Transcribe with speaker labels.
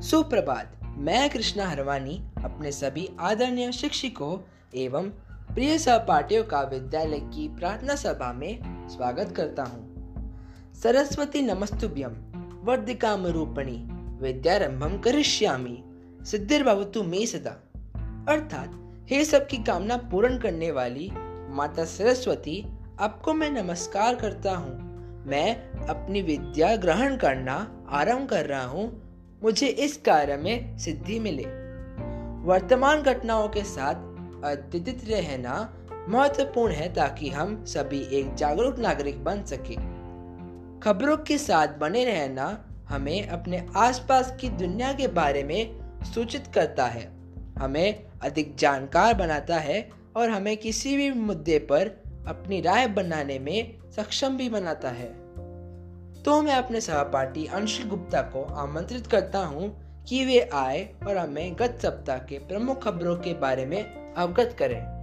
Speaker 1: सुप्रभात। मैं कृष्णा हरवानी, अपने सभी आदरणीय शिक्षकों एवं प्रिय सहपाठियों का विद्यालय की प्रार्थना सभा में स्वागत करता हूँ। सरस्वती नमस्तुभ्यम वर्दिकाम रूपणी, विद्यारंभम करिष्यामी, सिद्धिर्भवतु मे सदा। अर्थात, हे सबकी कामना पूर्ण करने वाली माता सरस्वती, आपको मैं नमस्कार करता हूँ। मैं अपनी विद्या ग्रहण करना आरंभ कर रहा हूँ। मुझे इस कार्य में सिद्धि मिले। वर्तमान घटनाओं के साथ अद्यतित रहना महत्वपूर्ण है ताकि हम सभी एक जागरूक नागरिक बन सके। खबरों के साथ बने रहना हमें अपने आसपास की दुनिया के बारे में सूचित करता है। हमें अधिक जानकार बनाता है और हमें किसी भी मुद्दे पर अपनी राय बनाने में सक्षम भी बनाता है। तो मैं अपने सहपाठी अंशिल गुप्ता को आमंत्रित करता हूँ कि वे आए और हमें गत सप्ताह के प्रमुख खबरों के बारे में अवगत करें।